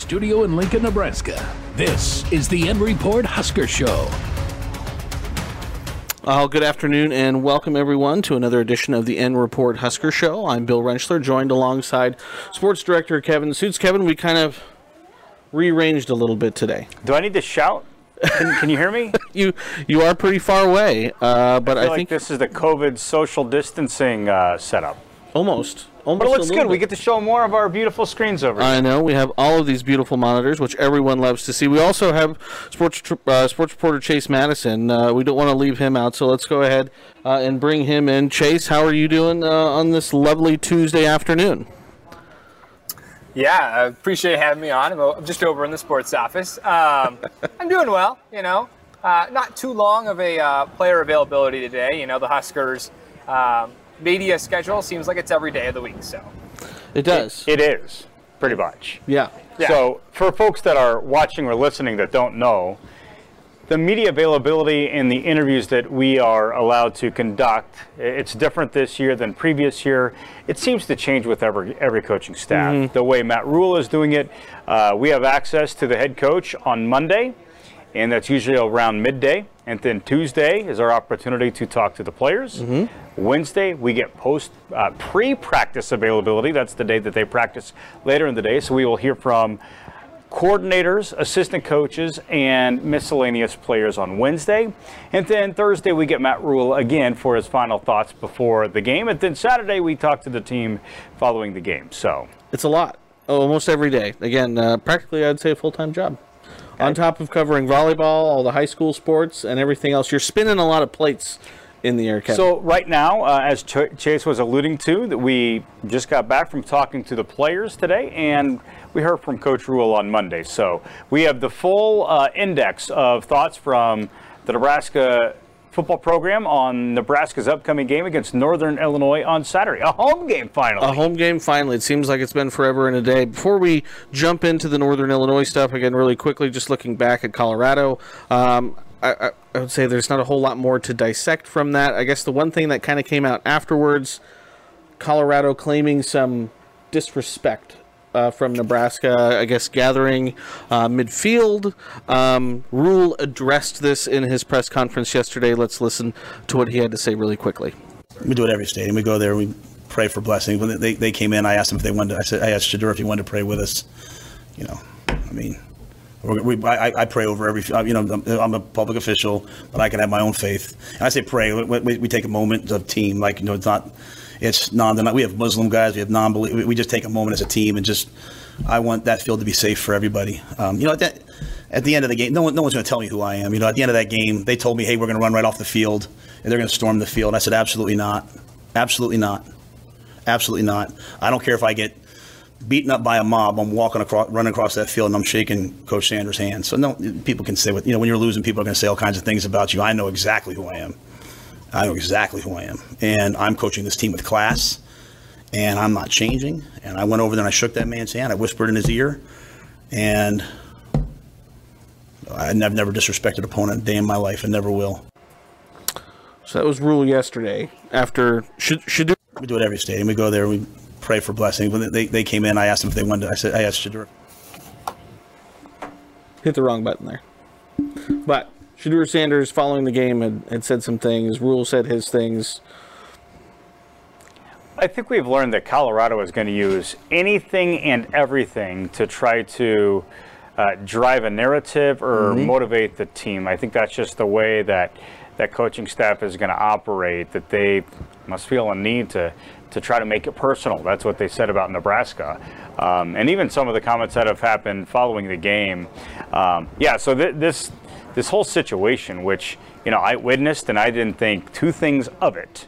Studio in Lincoln, Nebraska. This is the N Report Husker Show. Uh, good afternoon and welcome everyone to another edition of the N Report Husker Show. I'm Bill Rentschler, joined alongside Sports Director Kevin Sjuts. Kevin, we kind of rearranged a little bit today. Do I need to shout? Can, can you hear me? you you are pretty far away, uh, but I, I, feel like think this is the COVID social distancing uh, setup. almost. Almost But it looks little good. We get to show more of our beautiful screens over here. I know we have all of these beautiful monitors, which everyone loves to see. We also have sports uh, sports reporter Chase Matteson. Uh, we don't want to leave him out, so let's go ahead uh, and bring him in. Chase, how are you doing uh, on this lovely Tuesday afternoon? Yeah, I appreciate having me on. I'm just over in the sports office. Um, I'm doing well, you know. Uh, not too long of a uh, player availability today. You know, the Huskers um, media schedule seems like it's every day of the week. So, It does. It is, pretty much. yeah. Yeah. So, for folks that are watching or listening that don't know, the media availability and the interviews that we are allowed to conduct, it's different this year than previous year. It seems to change with every every coaching staff. The way Matt Rhule is doing it, uh, we have access to the head coach on Monday, and that's usually around midday. And then Tuesday is our opportunity to talk to the players. Wednesday we get post uh, pre-practice availability. That's the day that they practice later in the day. So we will hear from coordinators, assistant coaches, and miscellaneous players on Wednesday. And then Thursday, we get Matt Rhule again for his final thoughts before the game. And then Saturday, we talk to the team following the game. So, It's a lot. Almost every day. Again, uh, practically, I'd say a full time job. On top of covering volleyball, all the high school sports, and everything else, you're spinning a lot of plates in the air, Kevin. so right now, uh, as Ch- Chase was alluding to, that we just got back from talking to the players today, and we heard from Coach Rhule on Monday. So we have the full uh, index of thoughts from the Nebraska football program on Nebraska's upcoming game against Northern Illinois on Saturday, a home game finally. a home game finally. It seems like it's been forever and a day. Before we jump into the Northern Illinois stuff again, really quickly, just looking back at Colorado, um, I, I, I would say there's not a whole lot more to dissect from that. I guess the one thing that kind of came out afterwards, Colorado claiming some disrespect. Uh, from Nebraska, I guess gathering uh, midfield. Um, Rhule addressed this in his press conference yesterday. Let's listen to what he had to say really quickly. We do it every stadium. We go there. We pray for blessings. When they, they came in, I asked them if they wanted. To, I said, I asked Shedeur if he wanted to pray with us. You know, I mean, we, I, I pray over every. You know, I'm, a public official, but I can have my own faith. And I say pray. We, we, we take a moment of team. Like you know, it's not. It's non. We have Muslim guys. We have non believers. we just take a moment as a team and just. I want that field to be safe for everybody. Um, you know, at, that, at the end of the game, no one, no one's going to tell me who I am. You know, at the end of that game, they told me, "Hey, we're going to run right off the field, and they're going to storm the field." I said, "Absolutely not, absolutely not, absolutely not. I don't care if I get beaten up by a mob. I'm walking across, running across that field, and I'm shaking Coach Sanders' hand. So no, people can say what you know. When you're losing, people are going to say all kinds of things about you. I know exactly who I am. I know exactly who I am, and I'm coaching this team with class, and I'm not changing. And I went over there and I shook that man's hand. I whispered in his ear, and I've never, disrespected an opponent a day in my life, and never will. So that was Rhule yesterday. After should should do- We do it every stadium. We go there. We pray for blessing. When they, they came in, I asked them if they wanted. To, I said, I asked Shedeur. hit the wrong button there. But Shedeur Sanders, following the game, had, had said some things. Rhule said his things. I think we've learned that Colorado is going to use anything and everything to try to uh, drive a narrative or motivate the team. I think that's just the way that that coaching staff is going to operate. That they must feel a need to to try to make it personal. That's what they said about Nebraska, um, and even some of the comments that have happened following the game. Um, yeah, so th- this this whole situation, which you know I witnessed and I didn't think two things of it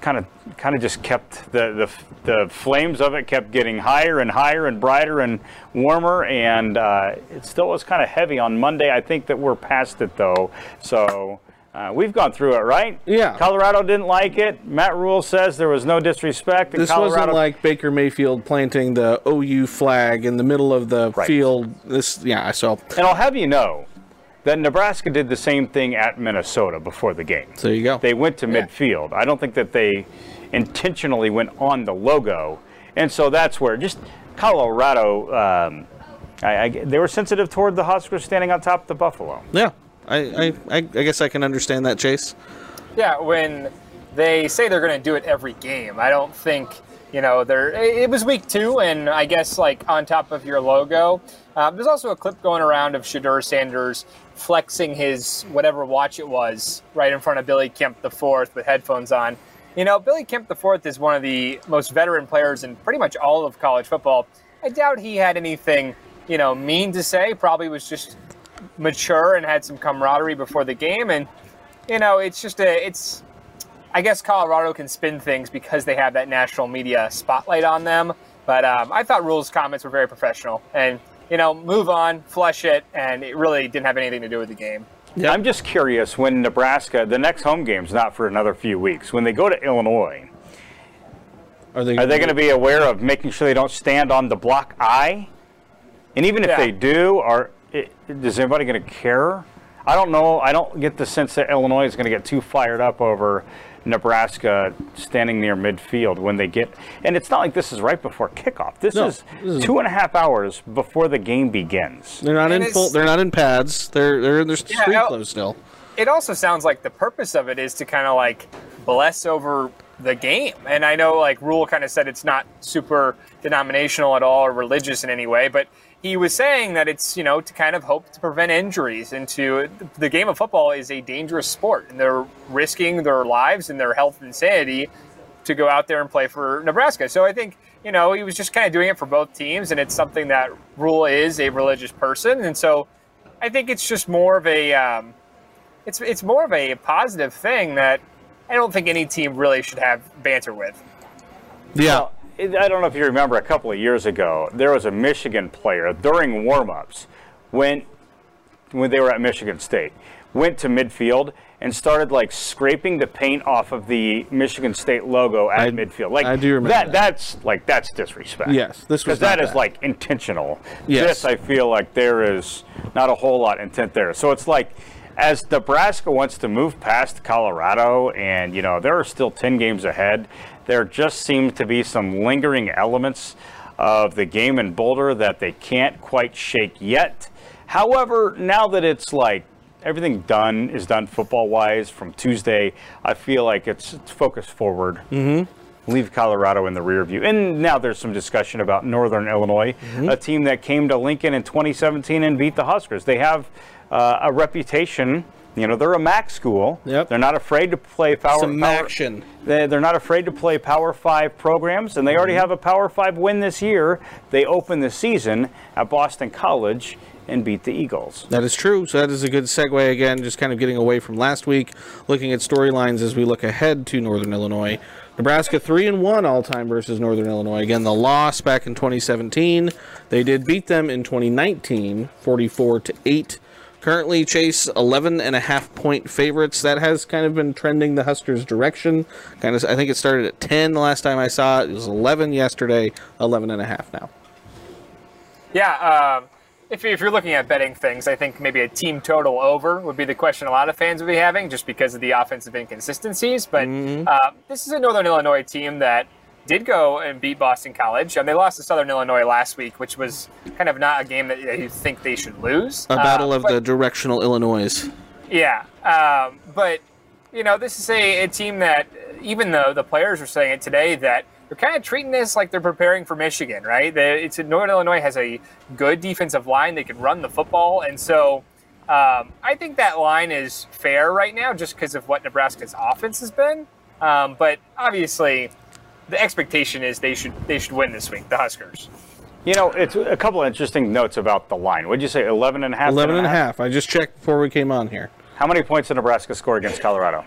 kind of kind of just kept the, the the flames of it kept getting higher and higher and brighter and warmer and uh, it still was kind of heavy on Monday. I think that we're past it though, so. Uh, we've gone through it, right? Yeah. Colorado didn't like it. Matt Rhule says there was no disrespect. This Colorado, wasn't like Baker Mayfield planting the OU flag in the middle of the Right. field. This, yeah, so And I'll have you know that Nebraska did the same thing at Minnesota before the game. there you go. They went to midfield. I don't think that they intentionally went on the logo. And so that's where just Colorado, um, I, I, they were sensitive toward the Huskers standing on top of the Buffalo. Yeah, I, I, I, I guess I can understand that, Chase. Yeah, when they say they're going to do it every game, I don't think you know they're. It was week two, and I guess like on top of your logo, um, there's also a clip going around of Shedeur Sanders flexing his whatever watch it was right in front of Billy Kemp the fourth with headphones on. You know, Billy Kemp the fourth is one of the most veteran players in pretty much all of college football. I doubt he had anything, you know, mean to say. Probably was just mature and had some camaraderie before the game. And you know, it's just a, it's. I guess Colorado can spin things because they have that national media spotlight on them. But um, I thought Rhule's comments were very professional, and you know, move on, flush it, and it really didn't have anything to do with the game. Yep. I'm just curious when Nebraska, the next home game's not for another few weeks. When they go to Illinois, are they, are they going to be aware of making sure they don't stand on the block I? And even if yeah. they do, are is anybody going to care? I don't know. I don't get the sense that Illinois is going to get too fired up over Nebraska standing near midfield when they get. And it's not like this is right before kickoff. This, no, is, this is two and a half hours before the game begins. They're not and in full. They're not in pads. They're they're in their yeah, street clothes still. It also sounds like the purpose of it is to kind of like bless over the game. And I know like Rhule kind of said it's not super denominational at all or religious in any way, but he was saying that it's you know to kind of hope to prevent injuries and to the game of football is a dangerous sport and they're risking their lives and their health and sanity to go out there and play for Nebraska. So I think you know he was just kind of doing it for both teams and it's something that Rhule is a religious person and so I think it's just more of a um, it's it's more of a positive thing that I don't think any team really should have banter with. Yeah. Well, I don't know if you remember a couple of years ago, there was a Michigan player during warm-ups when when they were at Michigan State, went to midfield and started like scraping the paint off of the Michigan State logo at I, midfield. Like I do remember that, that, That's like that's disrespect. Yes, this because that is like intentional. Yes. This I feel like there is not a whole lot intent there. So it's like as Nebraska wants to move past Colorado, and you know there are still ten games ahead there just seems to be some lingering elements of the game in Boulder that they can't quite shake yet. However, now that it's like everything done is done football wise from Tuesday, I feel like it's, it's focused forward. Mm-hmm leave Colorado in the rear view. And now there's some discussion about Northern Illinois, mm-hmm. a team that came to Lincoln in 2017 and beat the Huskers. They have uh, a reputation you know, they're a MAC school. Yep. They're not afraid to play power. Some power action. They, they're not afraid to play Power Five programs, and they already mm-hmm. have a Power Five win this year. They open the season at Boston College and beat the Eagles. That is true. So that is a good segue again, just kind of getting away from last week, looking at storylines as we look ahead to Northern Illinois. Nebraska 3 and 1 all time versus Northern Illinois. Again, the loss back in 2017. They did beat them in 2019, 44 to 8. Currently, Chase 11 and a half point favorites. That has kind of been trending the Huskers' direction. Kind of, I think it started at 10 the last time I saw it. It was 11 yesterday, 11 and a half now. Yeah, um, if, if you're looking at betting things, I think maybe a team total over would be the question a lot of fans would be having, just because of the offensive inconsistencies. But mm-hmm. uh, this is a Northern Illinois team that did go and beat Boston College. and they lost to Southern Illinois last week, which was kind of not a game that you think they should lose. A battle uh, of but, the directional Illinois. Yeah, um, but you know, this is a, a, team that, even though the players are saying it today, that they're kind of treating this like they're preparing for Michigan, right? They, it's Northern Illinois has a good defensive line; they can run the football, and so. Um, I think that line is fair right now, just because of what Nebraska's offense has been. Um, but obviously, the expectation is they should they should win this week, the Huskers. You know, it's a couple of interesting notes about the line. What'd you say, 11 and a half? 11 and a half. I just checked before we came on here. How many points did Nebraska score against Colorado?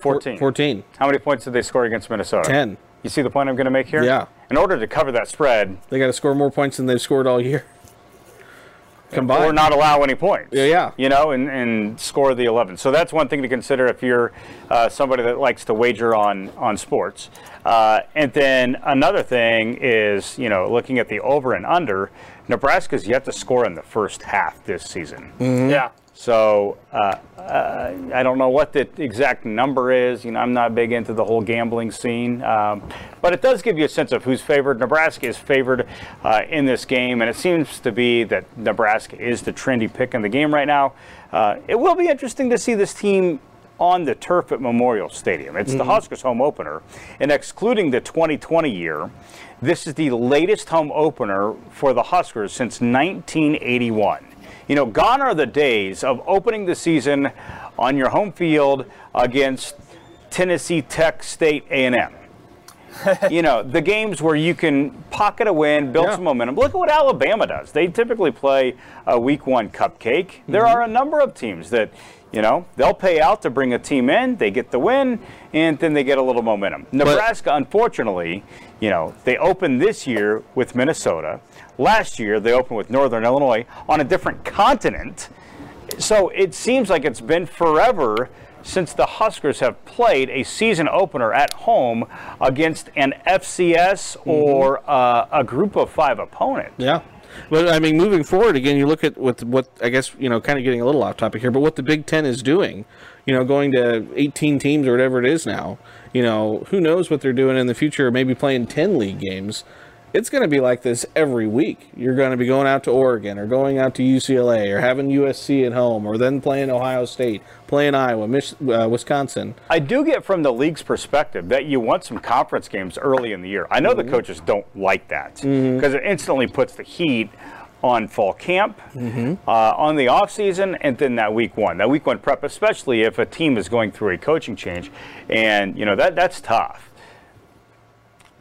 14. 14. How many points did they score against Minnesota? 10. You see the point I'm going to make here? Yeah. In order to cover that spread, they got to score more points than they've scored all year combined. Or not allow any points. Yeah, yeah. You know, and, and score the 11. So that's one thing to consider if you're uh, somebody that likes to wager on, on sports. Uh, and then another thing is, you know, looking at the over and under, Nebraska's yet to score in the first half this season. Mm-hmm. Yeah. So uh, uh, I don't know what the exact number is. You know, I'm not big into the whole gambling scene, um, but it does give you a sense of who's favored. Nebraska is favored uh, in this game, and it seems to be that Nebraska is the trendy pick in the game right now. Uh, it will be interesting to see this team on the turf at Memorial Stadium. It's mm-hmm. the Huskers home opener, and excluding the 2020 year, this is the latest home opener for the Huskers since 1981. You know, gone are the days of opening the season on your home field against Tennessee Tech State A&M. you know, the games where you can pocket a win, build yeah. some momentum. Look at what Alabama does. They typically play a week one cupcake. Mm-hmm. There are a number of teams that, you know, they'll pay out to bring a team in, they get the win, and then they get a little momentum. Nebraska, but, unfortunately, you know, they opened this year with Minnesota. Last year, they opened with Northern Illinois on a different continent. So it seems like it's been forever since the Huskers have played a season opener at home against an FCS mm-hmm. or uh, a group of five opponent. Yeah. But I mean, moving forward again, you look at what what I guess you know, kind of getting a little off topic here, but what the Big Ten is doing, you know, going to 18 teams or whatever it is now. You know, who knows what they're doing in the future? Maybe playing 10 league games it's going to be like this every week. You're going to be going out to Oregon or going out to UCLA or having USC at home or then playing Ohio State, playing Iowa, Mich- uh, Wisconsin. I do get from the league's perspective that you want some conference games early in the year. I know mm-hmm. the coaches don't like that because mm-hmm. it instantly puts the heat on fall camp, mm-hmm. uh, on the off season, and then that week one. That week one prep, especially if a team is going through a coaching change, and you know that that's tough.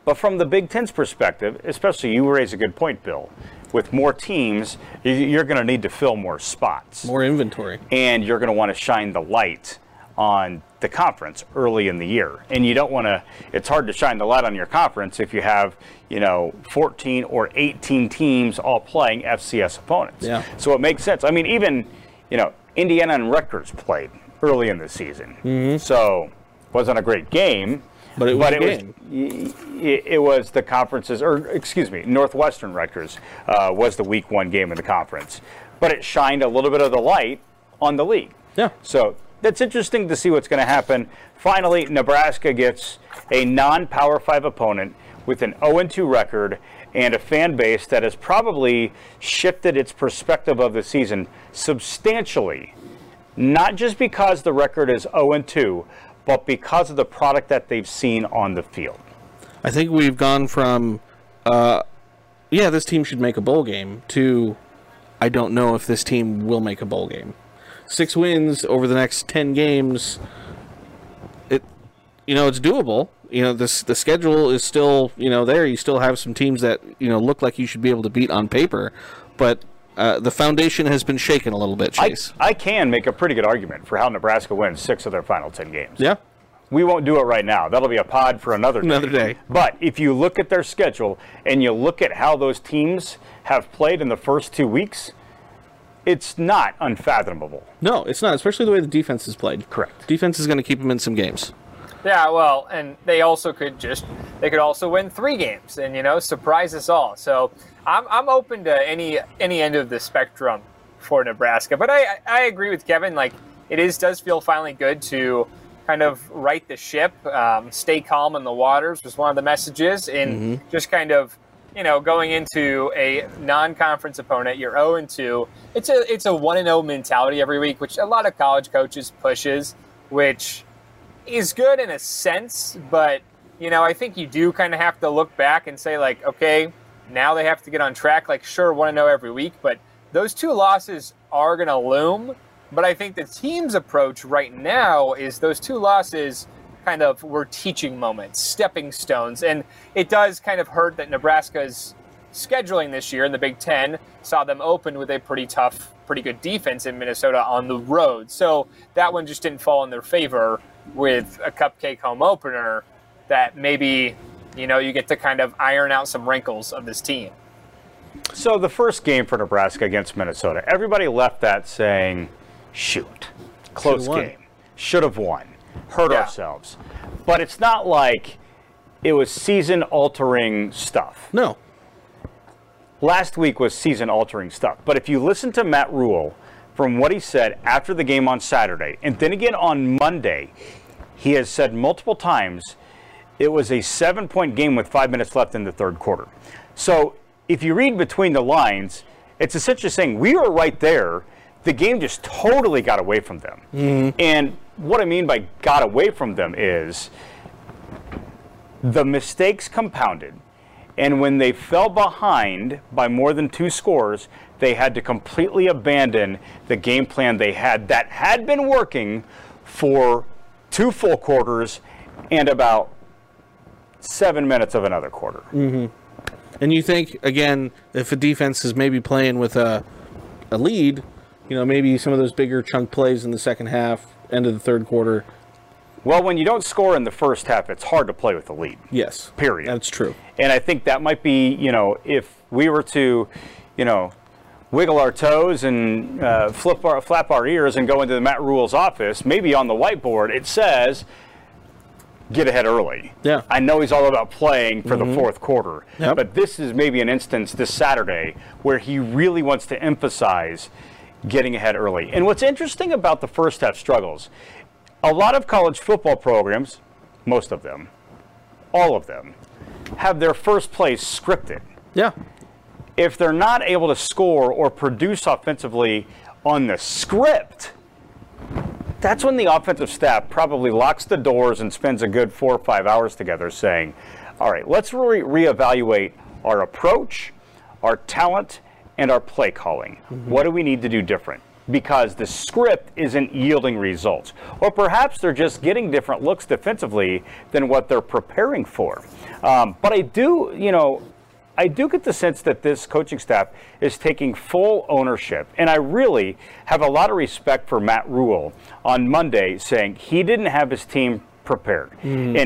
But from the Big Ten's perspective, especially you raise a good point, Bill. With more teams, you're going to need to fill more spots, more inventory, and you're going to want to shine the light on the conference early in the year. And you don't want to. It's hard to shine the light on your conference if you have, you know, 14 or 18 teams all playing FCS opponents. Yeah. So it makes sense. I mean, even, you know, Indiana and Rutgers played early in the season. Mm-hmm. So wasn't a great game but it was but it game. Was, it, was the conferences, or excuse me, Northwestern Rutgers uh, was the week one game in the conference. But it shined a little bit of the light on the league. Yeah. So that's interesting to see what's going to happen. Finally, Nebraska gets a non Power 5 opponent with an 0 2 record and a fan base that has probably shifted its perspective of the season substantially. Not just because the record is 0 2, but because of the product that they've seen on the field. I think we've gone from, uh, yeah, this team should make a bowl game to, I don't know if this team will make a bowl game. Six wins over the next ten games. It, you know, it's doable. You know, this the schedule is still you know there. You still have some teams that you know look like you should be able to beat on paper, but uh, the foundation has been shaken a little bit, Chase. I, I, can make a pretty good argument for how Nebraska wins six of their final 10 games. Yeah. We won't do it right now. That'll be a pod for another day. Another day. But if you look at their schedule and you look at how those teams have played in the first two weeks, it's not unfathomable. No, it's not, especially the way the defense is played. Correct. Defense is going to keep them in some games. Yeah, well, and they also could just they could also win three games and you know surprise us all. So I'm I'm open to any any end of the spectrum for Nebraska, but I I agree with Kevin. Like it is does feel finally good to kind of right the ship, um, stay calm in the waters was one of the messages, and mm-hmm. just kind of you know going into a non-conference opponent, you're 0 2. It's a it's a one and 0 mentality every week, which a lot of college coaches pushes, which is good in a sense, but you know, I think you do kind of have to look back and say like, okay, now they have to get on track. Like, sure, want to know every week, but those two losses are going to loom. But I think the team's approach right now is those two losses kind of were teaching moments, stepping stones, and it does kind of hurt that Nebraska's scheduling this year in the Big Ten saw them open with a pretty tough, pretty good defense in Minnesota on the road. So that one just didn't fall in their favor with a cupcake home opener that maybe you know you get to kind of iron out some wrinkles of this team. So the first game for Nebraska against Minnesota, everybody left that saying, "Shoot, close game, should have won, hurt yeah. ourselves." But it's not like it was season-altering stuff. No. Last week was season-altering stuff. But if you listen to Matt Rhule from what he said after the game on Saturday, and then again on Monday, he has said multiple times it was a seven point game with five minutes left in the third quarter. So if you read between the lines, it's essentially saying we were right there. The game just totally got away from them. Mm-hmm. And what I mean by got away from them is the mistakes compounded. And when they fell behind by more than two scores, they had to completely abandon the game plan they had that had been working for two full quarters and about seven minutes of another quarter. Mm-hmm. And you think again, if a defense is maybe playing with a a lead, you know, maybe some of those bigger chunk plays in the second half, end of the third quarter. Well, when you don't score in the first half, it's hard to play with the lead. Yes. Period. That's true. And I think that might be, you know, if we were to, you know, wiggle our toes and uh, flip our, flap our ears and go into the Matt Rhule's office, maybe on the whiteboard it says get ahead early. Yeah. I know he's all about playing for mm-hmm. the fourth quarter, yep. but this is maybe an instance this Saturday where he really wants to emphasize getting ahead early. And what's interesting about the first half struggles, a lot of college football programs, most of them, all of them, have their first plays scripted. Yeah. If they're not able to score or produce offensively on the script, that's when the offensive staff probably locks the doors and spends a good four or five hours together saying, all right, let's re- reevaluate our approach, our talent, and our play calling. Mm-hmm. What do we need to do different? Because the script isn't yielding results. Or perhaps they're just getting different looks defensively than what they're preparing for. Um, but I do, you know, I do get the sense that this coaching staff is taking full ownership. And I really have a lot of respect for Matt Rhule on Monday saying he didn't have his team prepared. Mm.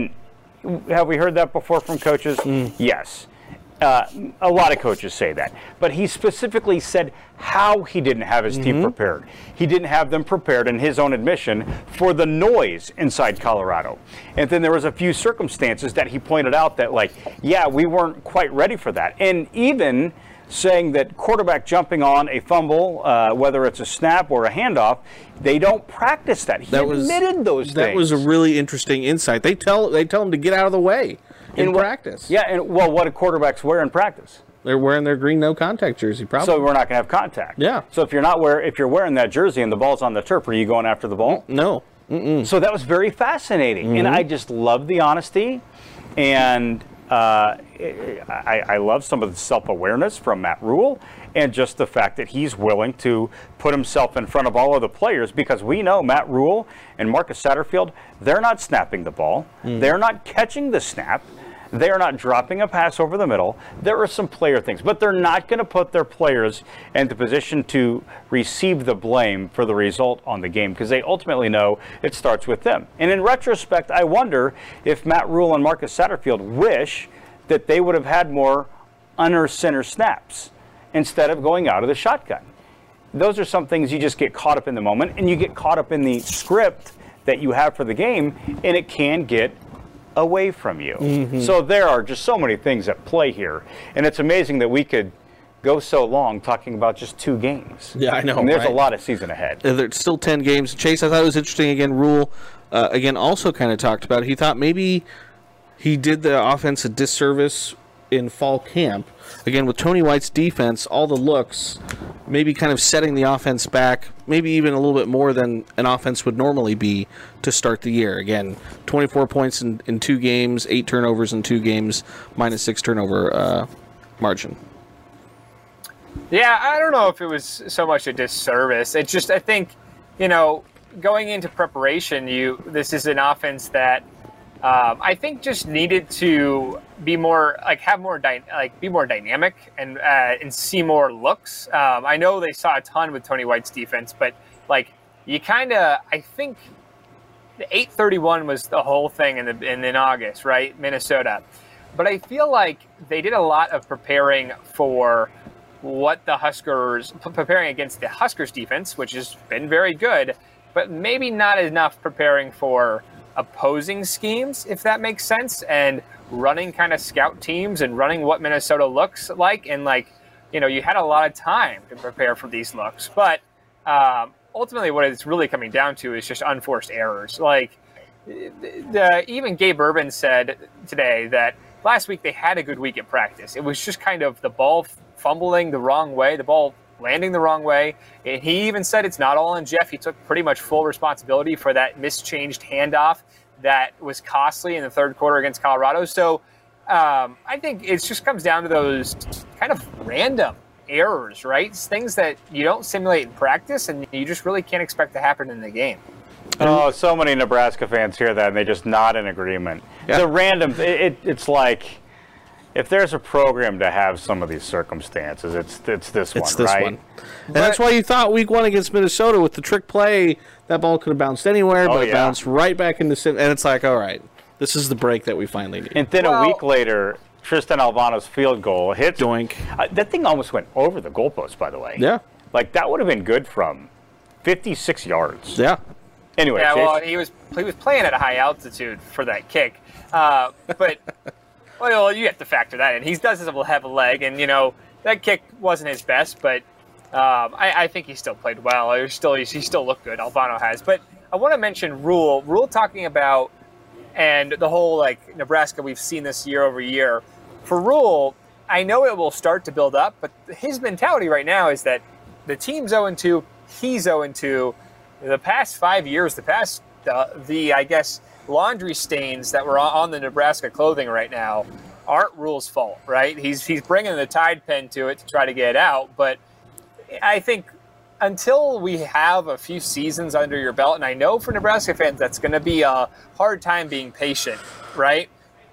And have we heard that before from coaches? Mm. Yes. Uh, a lot of coaches say that. But he specifically said how he didn't have his mm-hmm. team prepared. He didn't have them prepared, in his own admission, for the noise inside Colorado. And then there was a few circumstances that he pointed out that, like, yeah, we weren't quite ready for that. And even saying that quarterback jumping on a fumble, uh, whether it's a snap or a handoff, they don't practice that. He that was, admitted those things. that things. was a really interesting insight. They tell they tell him to get out of the way in, in practice. Yeah, and well, what do quarterbacks wear in practice? They're wearing their green no contact jersey, probably. So we're not going to have contact. Yeah. So if you're not wear if you're wearing that jersey and the ball's on the turf, are you going after the ball? No. Mm-mm. So that was very fascinating, mm-hmm. and I just love the honesty, and uh, I, I, love some of the self-awareness from Matt Rhule, and just the fact that he's willing to put himself in front of all of the players because we know Matt Rhule and Marcus Satterfield, they're not snapping the ball, mm. they're not catching the snap they are not dropping a pass over the middle. There are some player things, but they're not going to put their players in the position to receive the blame for the result on the game because they ultimately know it starts with them. And in retrospect, I wonder if Matt Rhule and Marcus Satterfield wish that they would have had more under center snaps instead of going out of the shotgun. Those are some things you just get caught up in the moment and you get caught up in the script that you have for the game, and it can get away from you. Mm-hmm. So there are just so many things at play here. And it's amazing that we could go so long talking about just two games. Yeah, I know. And there's right? a lot of season ahead. There's still 10 games. Chase, I thought it was interesting. Again, Rhule, uh, again, also kind of talked about it. He thought maybe he did the offense a disservice in fall camp. Again, with Tony White's defense, all the looks, maybe kind of setting the offense back, maybe even a little bit more than an offense would normally be to start the year. Again, 24 points in, in two games, eight turnovers in two games, minus six turnover uh, margin. Yeah, I don't know if it was so much a disservice. It's just, I think, you know, going into preparation, you this is an offense that um, I think just needed to be more like have more dy- like be more dynamic and uh, and see more looks. Um, I know they saw a ton with Tony White's defense, but like you kind of I think the 831 was the whole thing in the in, in August, right? Minnesota. But I feel like they did a lot of preparing for what the Huskers preparing against the Huskers defense, which has been very good, but maybe not enough preparing for opposing schemes, if that makes sense, and running kind of scout teams and running what Minnesota looks like. And like, you know, you had a lot of time to prepare for these looks. But um, ultimately what it's really coming down to is just unforced errors. Like the, even Gabe Ervin said today that last week they had a good week at practice. It was just kind of the ball fumbling the wrong way, the ball landing the wrong way. And he even said it's not all on Jeff. He took pretty much full responsibility for that mischanged handoff that was costly in the third quarter against Colorado. So um, I think it just comes down to those kind of random errors, right? It's things that you don't simulate in practice and you just really can't expect to happen in the game. Oh, so many Nebraska fans hear that and they just nod in agreement. Yeah. The random, it, it, it's like if there's a program to have some of these circumstances, it's it's this It's one, this right? one. And that's why you thought week one against Minnesota with the trick play, that ball could have bounced anywhere, but Oh, it yeah. bounced right back into sim. And it's like, all right, this is the break that we finally need. And then Well- a week later, Tristan Alvano's field goal hits. Doink. Uh, that thing almost went over the goalpost, by the way. Yeah. Like that would have been good from 56 yards. Yeah. Anyway, Yeah, well, he was he was playing at a high altitude for that kick, uh, but well, you have to factor that in. He does have a leg, and you know that kick wasn't his best, but um, I, I think he still played well. He still he still looked good. Alvano has, but I want to mention Rhule. Rhule talking about and the whole like Nebraska we've seen this year over year. For Rhule, I know it will start to build up, but his mentality right now is that the team's 0 2, he's 0 2. The past five years, the past uh, the I guess laundry stains that were on- the Nebraska clothing right now aren't Rhule's fault, right? He's he's bringing the Tide pen to it to try to get it out, but I think until we have a few seasons under your belt, and I know for Nebraska fans that's going to be a hard time being patient, right?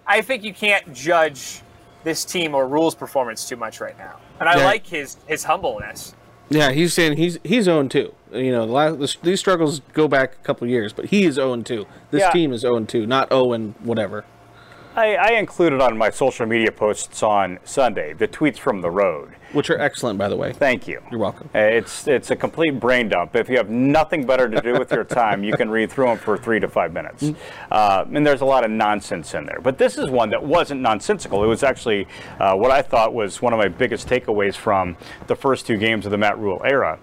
I think you can't judge this team or Rhule's performance too much right now, and I Yeah. like his his humbleness. Yeah, he's saying he's he's 0 2. You know, the last, this, these struggles go back a couple years, but he is 0 2. This Yeah. team is 0 2, not 0 and whatever. I, I included on my social media posts on Sunday the tweets from the road. Which are excellent, by the way. Thank you. You're welcome. Uh, It's it's a complete brain dump. If you have nothing better to do with your time, you can read through them for three to five minutes. Uh, and there's a lot of nonsense in there. But this is one that wasn't nonsensical. It was actually uh, what I thought was one of my biggest takeaways from the first two games of the Matt Rhule era.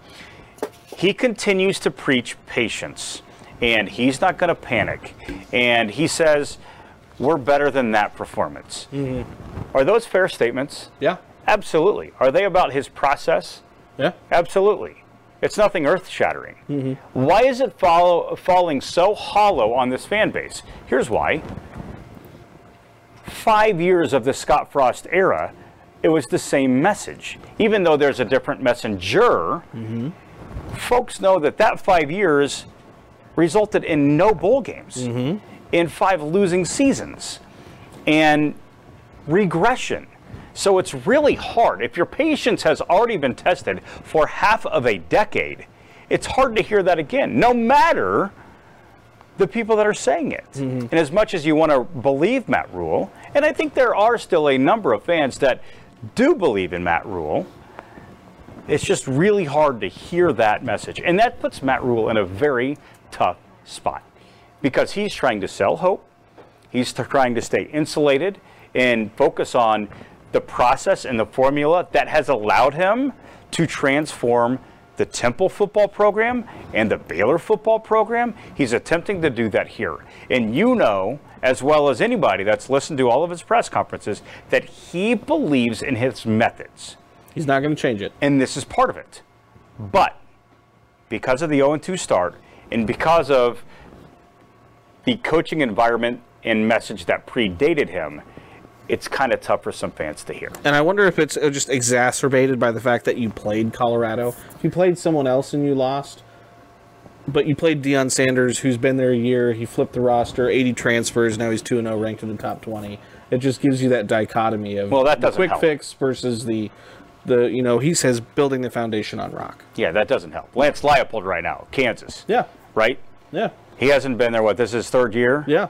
He continues to preach patience, and he's not going to panic. And he says, "We're better than that performance." Mm-hmm. Are those fair statements? Yeah. Absolutely. Are they about his process? Yeah. Absolutely. It's nothing earth shattering. Mm-hmm. Why is it follow, falling so hollow on this fan base? Here's why. Five years of the Scott Frost era, it was the same message. Even though there's a different messenger, mm-hmm. Folks know that that five years resulted in no bowl games, mm-hmm. in five losing seasons, and regression. So it's really hard. If your patience has already been tested for half of a decade, it's hard to hear that again, no matter the people that are saying it. Mm-hmm. And as much as you want to believe Matt Rhule, and I think there are still a number of fans that do believe in Matt Rhule, it's just really hard to hear that message. And that puts Matt Rhule in a very tough spot because he's trying to sell hope. He's trying to stay insulated and focus on the process and the formula that has allowed him to transform the Temple football program and the Baylor football program. He's attempting to do that here. And you know, as well as anybody that's listened to all of his press conferences, that he believes in his methods. He's not going to change it. And this is part of it. But because of the 0 2 start and because of the coaching environment and message that predated him, it's kind of tough for some fans to hear. And I wonder if it's uh, just exacerbated by the fact that you played Colorado. If you played someone else and you lost, but you played Deion Sanders, who's been there a year, he flipped the roster, 80 transfers, now he's 2 0 ranked in the top 20. It just gives you that dichotomy of Well, that doesn't quick help. fix versus the, the, you know, he says building the foundation on rock. Yeah, that doesn't help. Lance Leipold right now, Kansas. Yeah. Right? Yeah. He hasn't been there, what, this is his third year? Yeah.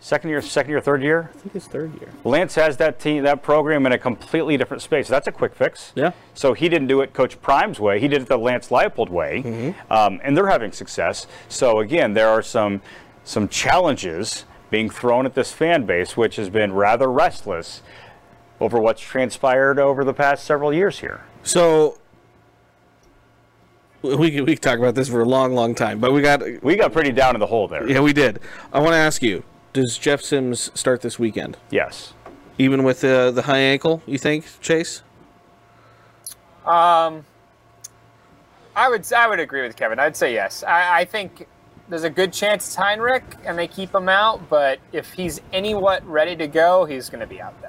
Second year, second year, third year? I think it's third year. Lance has that team, that program in a completely different space. That's a quick fix. Yeah. So he didn't do it Coach Prime's way. He did it the Lance Leipold way, Mm-hmm. um, and they're having success. So again, there are some some challenges being thrown at this fan base, which has been rather restless over what's transpired over the past several years here. So we could, we could talk about this for a long, long time, but we got We got pretty down in the hole there. yeah, we did. I want to ask you: Does Jeff Sims start this weekend, Yes. even with the the high ankle? You think, Chase? Um, I would I would agree with Kevin. I'd say yes. I, I think there's a good chance it's Heinrich and they keep him out, but if he's anywhat ready to go, he's going to be out there.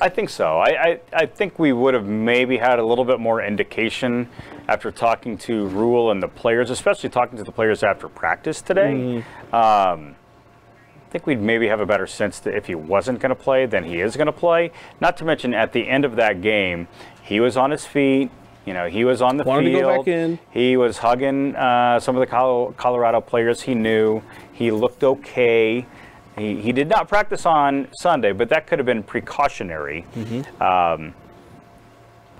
I think so. I, I, I think we would have maybe had a little bit more indication after talking to Rhule and the players, especially talking to the players after practice today. Um, I think we'd maybe have a better sense that if he wasn't going to play, then he is going to play. Not to mention, at the end of that game, he was on his feet. You know, he was on the Wanted to go back in. He was hugging uh, some of the Colorado players he knew. He looked okay. He, he did not practice on Sunday, but that could have been precautionary. Um,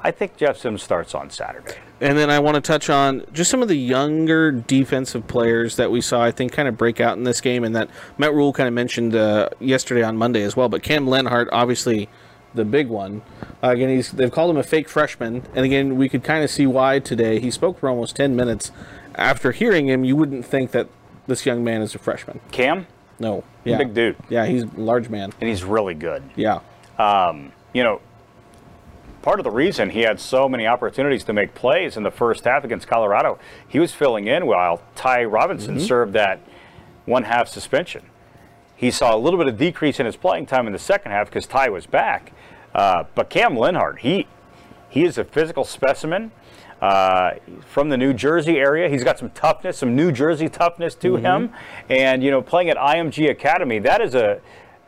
I think Jeff Sims starts on Saturday. And then I want to touch on just some of the younger defensive players that we saw, I think, kind of break out in this game, and that Matt Rhule kind of mentioned uh, yesterday on Monday as well. But Cam Lenhardt, obviously, the big one. Uh, again, he's they've called him a fake freshman, and again, we could kind of see why today. He spoke for almost ten minutes. After hearing him, you wouldn't think that this young man is a freshman. Cam, No, yeah, big dude, Yeah, he's a large man. and he's really good. Yeah, you know, part of the reason he had so many opportunities to make plays in the first half against Colorado, he was filling in while Ty Robinson served that one half suspension. He saw a little bit of decrease in his playing time in the second half because Ty was back. Uh, but Cam Lenhardt, he he is a physical specimen. Uh, from the New Jersey area, he's got some toughness, some New Jersey toughness to him, and you know, playing at IMG Academy, that is a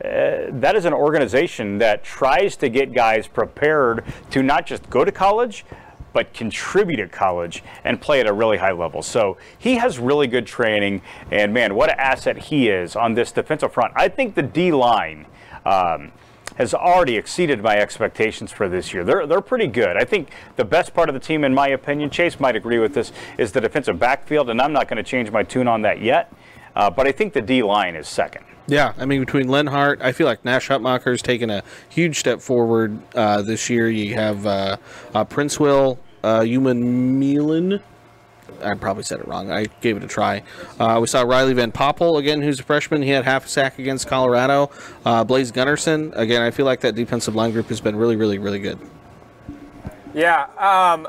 uh, that is an organization that tries to get guys prepared to not just go to college, but contribute at college and play at a really high level. So he has really good training, and man, what an asset he is on this defensive front. I think the D line. Um, has already exceeded my expectations for this year. They're, they're pretty good. I think the best part of the team, in my opinion, Chase might agree with this, is the defensive backfield, and I'm not going to change my tune on that yet. Uh, but I think the D line is second. Yeah, I mean between Lenhardt, I feel like Nash Hutmacher's taken a huge step forward uh, this year. You have uh, uh, Princewill, uh, Umanmielen. I probably said it wrong. I gave it a try. Uh, we saw Riley Van Poppel again, who's a freshman. He had half a sack against Colorado. Uh, Blaise Gunnerson again. I feel like that defensive line group has been really, really, really good. Yeah, um,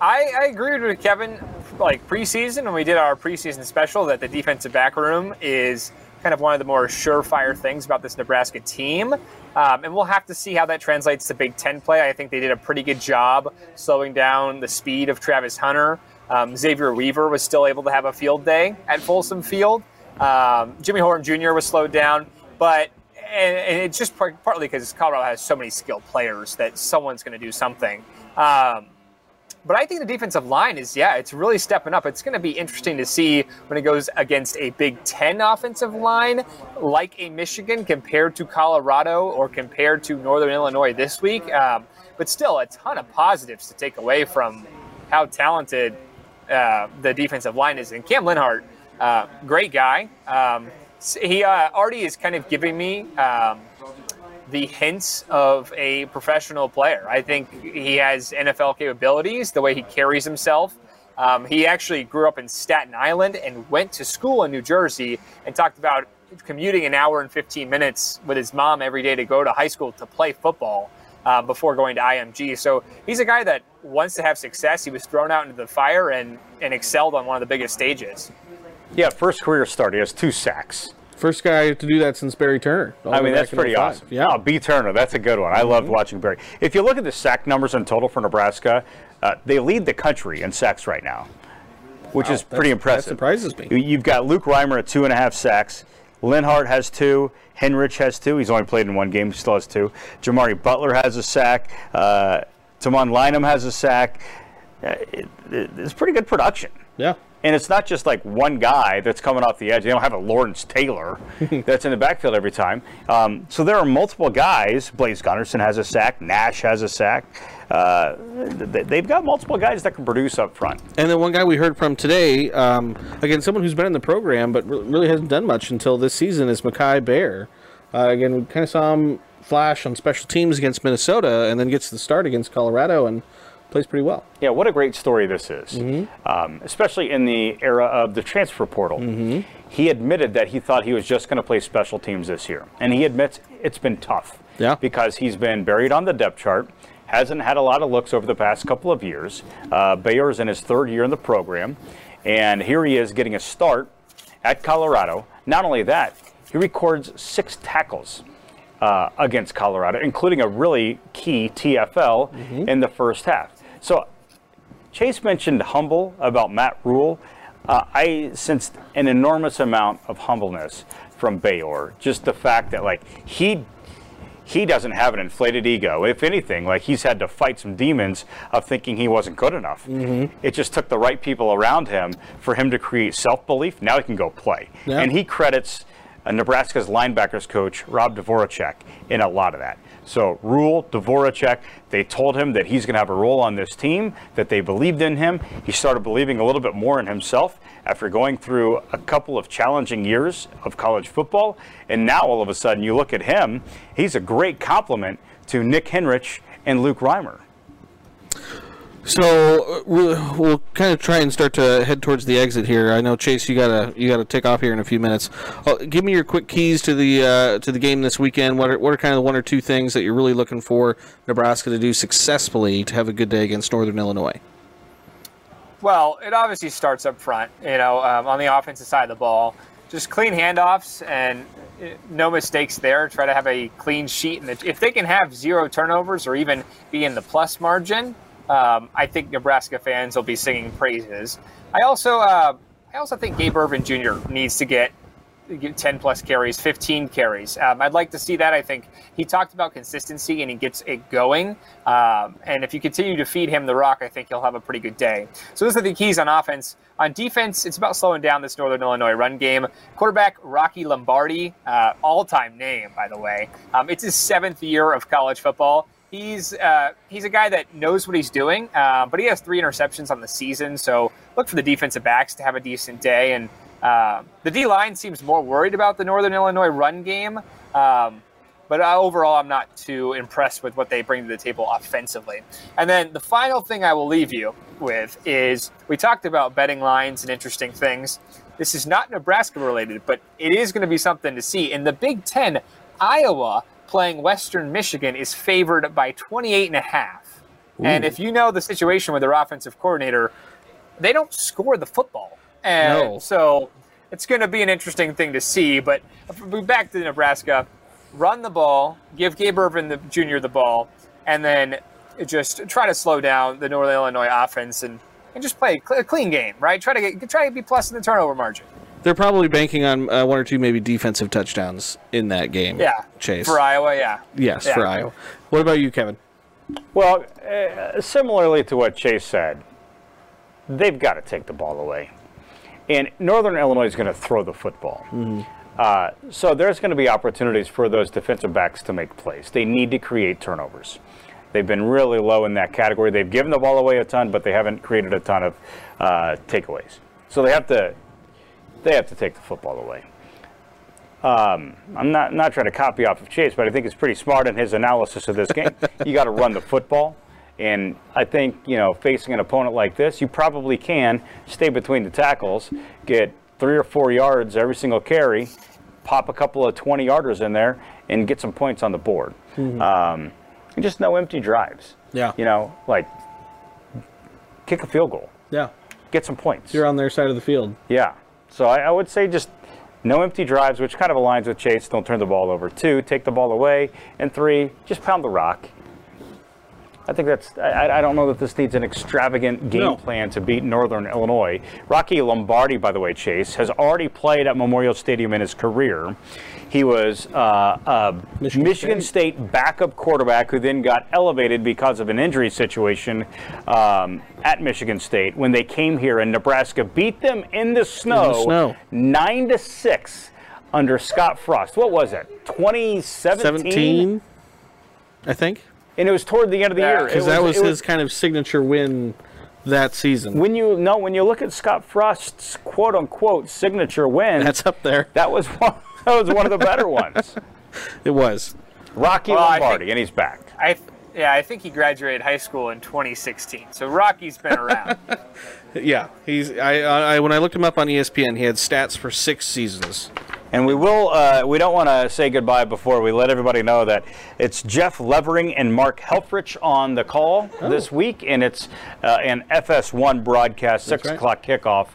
I, I agreed with Kevin. Like preseason, when we did our preseason special, that the defensive back room is kind of one of the more surefire things about this Nebraska team. Um, and we'll have to see how that translates to Big Ten play. I think they did a pretty good job slowing down the speed of Travis Hunter. Um, Xavier Weaver was still able to have a field day at Folsom Field. Um, Jimmy Horn Jr. was slowed down, but and, and it's just par- partly because Colorado has so many skilled players that someone's going to do something. Um, but I think the defensive line is, yeah, it's really stepping up. It's going to be interesting to see when it goes against a Big Ten offensive line like a Michigan compared to Colorado or compared to Northern Illinois this week. Um, but still, a ton of positives to take away from how talented uh, the defensive line is. And Cam Lenhardt, uh, great guy. Um, he uh, already is kind of giving me um, the hints of a professional player. I think he has NFL capabilities, the way he carries himself. Um, he actually grew up in Staten Island and went to school in New Jersey and talked about commuting an hour and 15 minutes with his mom every day to go to high school to play football uh, before going to IMG. So he's a guy that wants to have success. He was thrown out into the fire and, and excelled on one of the biggest stages. Yeah, first career start. He has two sacks. First guy to do that since Barry Turner. I mean, that's pretty awesome. Yeah. Oh, B. Turner, that's a good one. I loved watching Barry. If you look at the sack numbers in total for Nebraska, uh, they lead the country in sacks right now, which is pretty That impressive. surprises me. You've got Luke Reimer at two and a half sacks. Lenhardt has two. Henrich has two. He's only played in one game. He still has two. Jimari Butler has a sack. Uh, Tamon Lynum has a sack. Uh, it, it- it's pretty good production. Yeah. And it's not just like one guy that's coming off the edge. They don't have a Lawrence Taylor that's in the backfield every time. Um, so there are multiple guys. Blaise Gunnerson has a sack. Nash has a sack. Uh, they've got multiple guys that can produce up front. And then one guy we heard from today, um, again, someone who's been in the program but really hasn't done much until this season is Mikai Gbayor. Uh, again, we kind of saw him flash on special teams against Minnesota and then gets the start against Colorado and plays pretty well. Yeah, what a great story this is, um, especially in the era of the transfer portal. He admitted that he thought he was just going to play special teams this year, and he admits it's been tough. Yeah. because he's been buried on the depth chart, hasn't had a lot of looks over the past couple of years. Uh, is in his third year in the program, and here he is getting a start at Colorado. Not only that, he records six tackles uh, against Colorado, including a really key TFL in the first half. So Chase mentioned humble about Matt Rhule. Uh, I sensed an enormous amount of humbleness from Gbayor. Just the fact that like he he doesn't have an inflated ego. If anything, like he's had to fight some demons of thinking he wasn't good enough. It just took the right people around him for him to create self belief. Now he can go play, Yeah. and he credits uh, Nebraska's linebackers coach Rob Dvoracek in a lot of that. So Rhule, Dvoracek, they told him that he's going to have a role on this team, that they believed in him. He started believing a little bit more in himself after going through a couple of challenging years of college football. And now all of a sudden you look at him, he's a great compliment to Nick Henrich and Luke Reimer. So uh, we'll, we'll kind of try and start to head towards the exit here. I know Chase, you gotta you gotta take off here in a few minutes. Uh, give me your quick keys to the uh, to the game this weekend. What are, what are kind of the one or two things that you're really looking for Nebraska to do successfully to have a good day against Northern Illinois? Well, it obviously starts up front, you know, um, on the offensive side of the ball. Just clean handoffs and uh, no mistakes there. Try to have a clean sheet. And if they can have zero turnovers or even be in the plus margin, um, I think Nebraska fans will be singing praises. I also, uh, I also think Gabe Ervin Jr. needs to get get 10 plus carries, 15 carries. Um, I'd like to see that. I think he talked about consistency and he gets it going. Um, and if you continue to feed him the rock, I think he'll have a pretty good day. So those are the keys on offense. On defense, it's about slowing down this Northern Illinois run game. Quarterback Rocky Lombardi, uh, all-time name, by the way. Um, it's his seventh year of college football. He's uh, he's a guy that knows what he's doing, uh, but he has three interceptions on the season. So look for the defensive backs to have a decent day. And uh, the D line seems more worried about the Northern Illinois run game. Um, but overall, I'm not too impressed with what they bring to the table offensively. And then the final thing I will leave you with is we talked about betting lines and interesting things. This is not Nebraska related, but it is going to be something to see. In the Big Ten, Iowa playing Western Michigan is favored by 28 and a half. And if you know the situation with their offensive coordinator, they don't score the football. And No. so it's going to be an interesting thing to see. But we're back to Nebraska, run the ball, give Gabe Ervin the Jr. the ball, and then just try to slow down the Northern Illinois offense and, and just play a a clean game, right? Try to get try to be plus in the turnover margin. They're probably banking on uh, one or two maybe defensive touchdowns in that game. Yeah, Chase. for Iowa. Yeah, yes, Yeah. for Iowa. What about you, Kevin? Well, uh, similarly to what Chase said, they've got to take the ball away. And Northern Illinois is going to throw the football. Uh, so there's going to be opportunities for those defensive backs to make plays. They need to create turnovers. They've been really low in that category. They've given the ball away a ton, but they haven't created a ton of uh, takeaways. So they have to they have to take the football away. Um, I'm not not trying to copy off of Chase, but I think it's pretty smart in his analysis of this game. you got to run the football, and I think you know facing an opponent like this, you probably can stay between the tackles, get three or four yards every single carry, pop a couple of 20 yarders in there, and get some points on the board. Um, and just no empty drives. Yeah. You know, like kick a field goal, Yeah, get some points. you're on their side of the field. Yeah. So I, I would say just no empty drives, which kind of aligns with Chase. Don't turn the ball over. Two, take the ball away. And three, just pound the rock. I think that's. I, I don't know that this needs an extravagant game No. plan to beat Northern Illinois. Rocky Lombardi, by the way, Chase has already played at Memorial Stadium in his career. He was uh, a Michigan Michigan, State. backup quarterback who then got elevated because of an injury situation um, at Michigan State when they came here and Nebraska beat them in the snow, snow. nine to six under Scott Frost. What was it? 2017. I think, And it was toward the end of the Yeah, year. because that was it his kind of signature win that season. When you no, when you look at Scott Frost's quote unquote signature win, That's up there. that was one. That was one of the better ones. It was. Rocky Well, Lombardi, think- and he's back. I Yeah, I think he graduated high school in 2016. So Rocky's been around. Yeah, he's. I, I when I looked him up on ESPN, he had stats for six seasons. And we will. Uh, we don't want to say goodbye before we let everybody know that it's Jeff Levering and Mark Helfrich on the call this week, and it's uh, an FS1 broadcast, six right. o'clock kickoff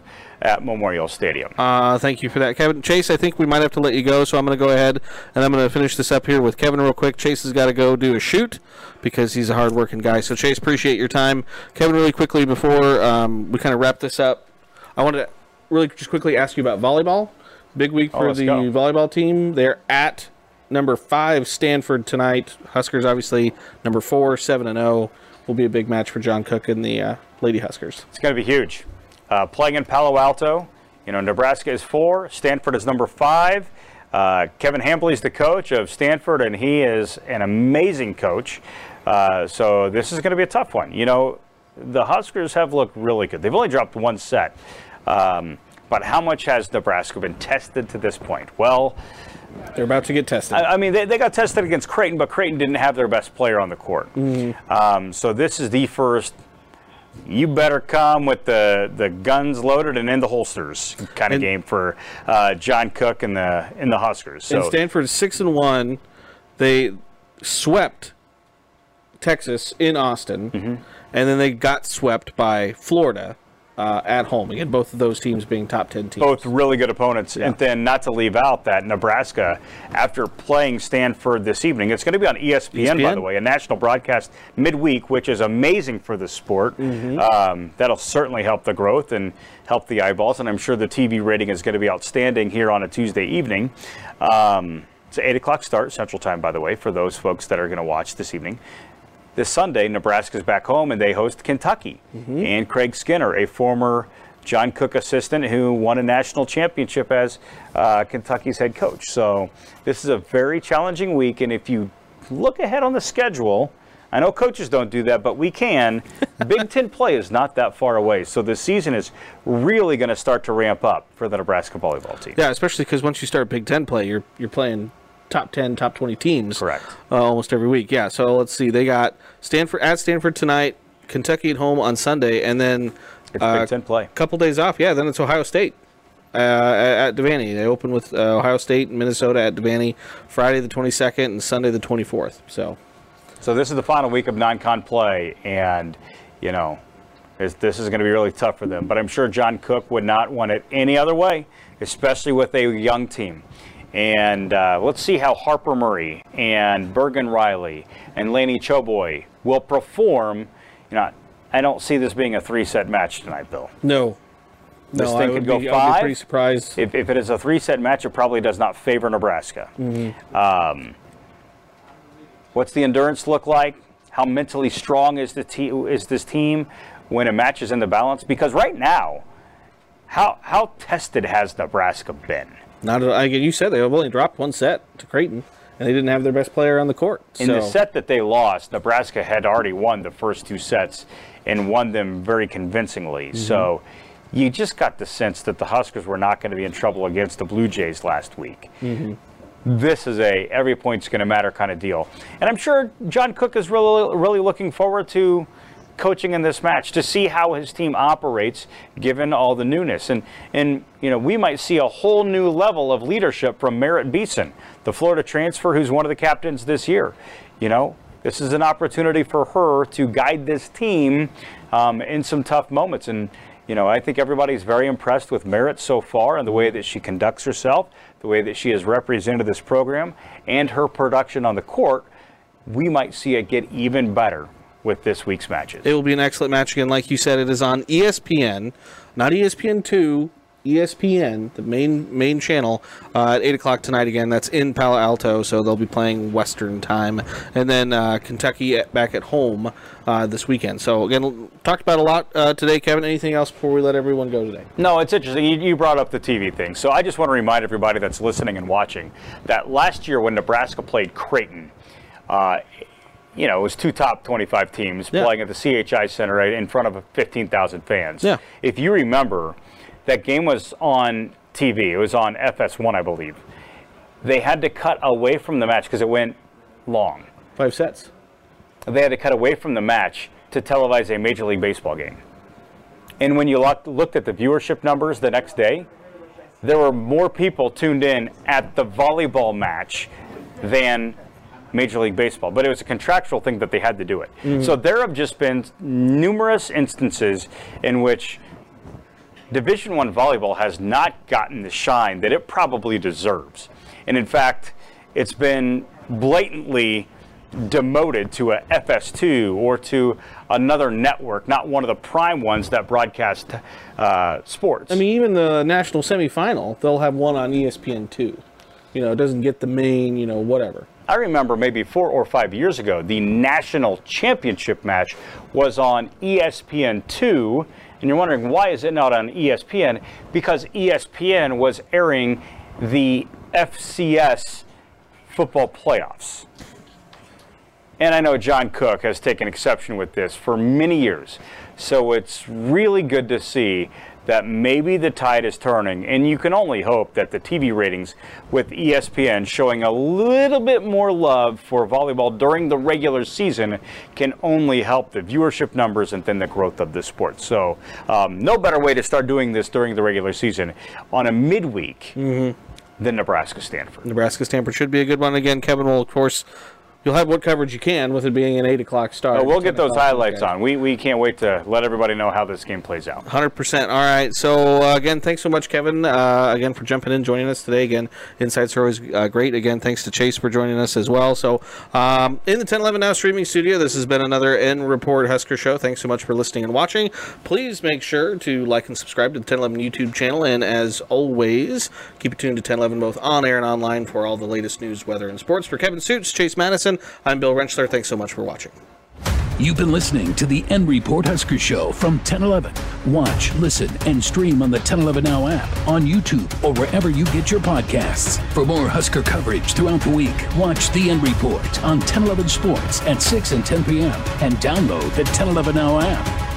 at Memorial Stadium. Uh, thank you for that, Kevin. Chase, I think we might have to let you go, so I'm going to go ahead and I'm going to finish this up here with Kevin real quick. Chase has got to go do a shoot because he's a hardworking guy. So, Chase, appreciate your time. Kevin, really quickly before um, we kind of wrap this up, I wanted to really just quickly ask you about volleyball. Big week for let's the go. volleyball team. They're at number five Stanford tonight. Huskers, obviously, number four, seven and zero. Will be a big match for John Cook and the uh, Lady Huskers. It's going to be huge. Uh, playing in Palo Alto, you know, Nebraska is four, Stanford is number five. Uh, Kevin Hambly's the coach of Stanford, and he is an amazing coach. Uh, so this is going to be a tough one. You know, the Huskers have looked really good. They've only dropped one set. Um, but how much has Nebraska been tested to this point? Well, They're about to get tested. I, I mean, they, they got tested against Creighton, but Creighton didn't have their best player on the court. Um, so this is the first. You better come with the, the guns loaded and in the holsters kind of And- game for uh, John Cook and the in the Huskers. So and Stanford six and one. They swept Texas in Austin, Mm-hmm. and then they got swept by Florida uh, at home. Again, both of those teams being top ten teams. both really good opponents. And then not to leave out that Nebraska, after playing Stanford this evening, it's going to be on E ESPN, by the way, a national broadcast midweek, which is amazing for the sport. Um, that'll certainly help the growth and help the eyeballs. And I'm sure the TV rating is going to be outstanding here on a Tuesday evening. Um, it's an 8 o'clock start, Central Time, by the way, for those folks that are going to watch this evening. This Sunday, Nebraska's back home and they host Kentucky. And Craig Skinner, a former John Cook assistant who won a national championship as uh, Kentucky's head coach. So this is a very challenging week. And if you look ahead on the schedule, I know coaches don't do that, but we can. Big Ten play is not that far away. So the season is really going to start to ramp up for the Nebraska volleyball team. Yeah, especially because once you start Big Ten play, you're you're playing top ten, top twenty teams. Correct. Uh, almost every week. Yeah. So let's see. They got Stanford at Stanford tonight, Kentucky at home on Sunday, and then It's uh, Big Ten play. couple days off. Yeah, then it's Ohio State uh, at Devaney. They open with uh, Ohio State and Minnesota at Devaney Friday the 22nd and Sunday the 24th. So So this is the final week of non-con play, and you know, this is going to be really tough for them. But I'm sure John Cook would not want it any other way, especially with a young team. And uh, let's see how Harper Murray and Bergen Reilly and Laney Choboy will perform. You know, I don't see this being a three-set match tonight, Bill. no, This no, thing could go be, I'd be five. pretty surprised. If, if it is a three-set match, it probably does not favor Nebraska. Um, what's the endurance look like? How mentally strong is the te- is this team when a match is in the balance? Because right now, how how tested has Nebraska been? Not at- again. You said they only dropped one set to Creighton, and they didn't have their best player on the court. In the set that they lost, Nebraska had already won the first two sets and won them very convincingly. Mm-hmm. So you just got the sense that the Huskers were not going to be in trouble against the Blue Jays last week. Mm-hmm. This is a every point's going to matter kind of deal. And I'm sure John Cook is really really looking forward to coaching in this match to see how his team operates given all the newness. And and you know we might see a whole new level of leadership from Merritt Beason the Florida transfer who's one of the captains this year. You know this is an opportunity for her to guide this team um, in some tough moments. And you know I think everybody's very impressed with Merritt so far and the way that she conducts herself the way that she has represented this program and her production on the court. We might see it get even better with this week's matches. It will be an excellent match again. Like you said, it is on ESPN, not ESPN two, ESPN, the main main channel, uh, at eight o'clock tonight. Again, that's in Palo Alto, so they'll be playing Western time, and then uh, Kentucky at, back at home uh, this weekend. So again, talked about a lot uh, today. Kevin, anything else before we let everyone go today? No, it's interesting. You, you brought up the TV thing. So I just want to remind everybody that's listening and watching that last year when Nebraska played Creighton, uh, you know, it was two top 25 teams Yeah. playing at the CHI Center right in front of 15,000 fans. Yeah. If you remember, that game was on TV. It was on FS1, I believe. They had to cut away from the match because it went long. Five sets. they had to cut away from the match to televise a Major League Baseball game. And when you looked at the viewership numbers the next day, there were more people tuned in at the volleyball match than Major League Baseball. But it was a contractual thing that they had to do it. Mm-hmm. So there have just been numerous instances in which Division One volleyball has not gotten the shine that it probably deserves. And in fact, it's been blatantly demoted to a FS2 or to another network, not one of the prime ones that broadcast uh, sports. I mean, even the national semifinal, they'll have one on ESPN2. You know, it doesn't get the main, you know, whatever. I remember maybe four or five years ago, the national championship match was on ESPN2. And you're wondering, why is it not on ESPN? Because ESPN was airing the FCS football playoffs. And I know John Cook has taken exception with this for many years. So it's really good to see that maybe the tide is turning, and you can only hope that the TV ratings with ESPN showing a little bit more love for volleyball during the regular season can only help the viewership numbers and then the growth of the sport. So, um, no better way to start doing this during the regular season on a midweek. Mm-hmm. Than Nebraska Stanford. Nebraska Stanford should be a good one. Again, Kevin will, of course, You'll have what coverage you can with it being an 8 o'clock start. Oh, we'll get those highlights on. We, we can't wait to let everybody know how this game plays out. 100%. All right. So, uh, again, thanks so much, Kevin, uh, again, for jumping in, joining us today. Again, insights are always uh, great. Again, thanks to Chase for joining us as well. So, um, in the 1011 Now streaming studio, this has been another N Report Husker show. Thanks so much for listening and watching. Please make sure to like and subscribe to the 1011 YouTube channel. And as always, keep it tuned to 1011 both on air and online for all the latest news, weather, and sports. For Kevin Sjuts, Chase Matteson, I'm Bill Wrench. Rentschler. Thanks so much for watching. You've been listening to the N Report Husker Show from 1011. Watch, listen, and stream on the 1011 Now app, on YouTube, or wherever you get your podcasts. For more Husker coverage throughout the week, watch the N Report on 1011 Sports at 6 and 10 p.m. and download the 1011 Now app.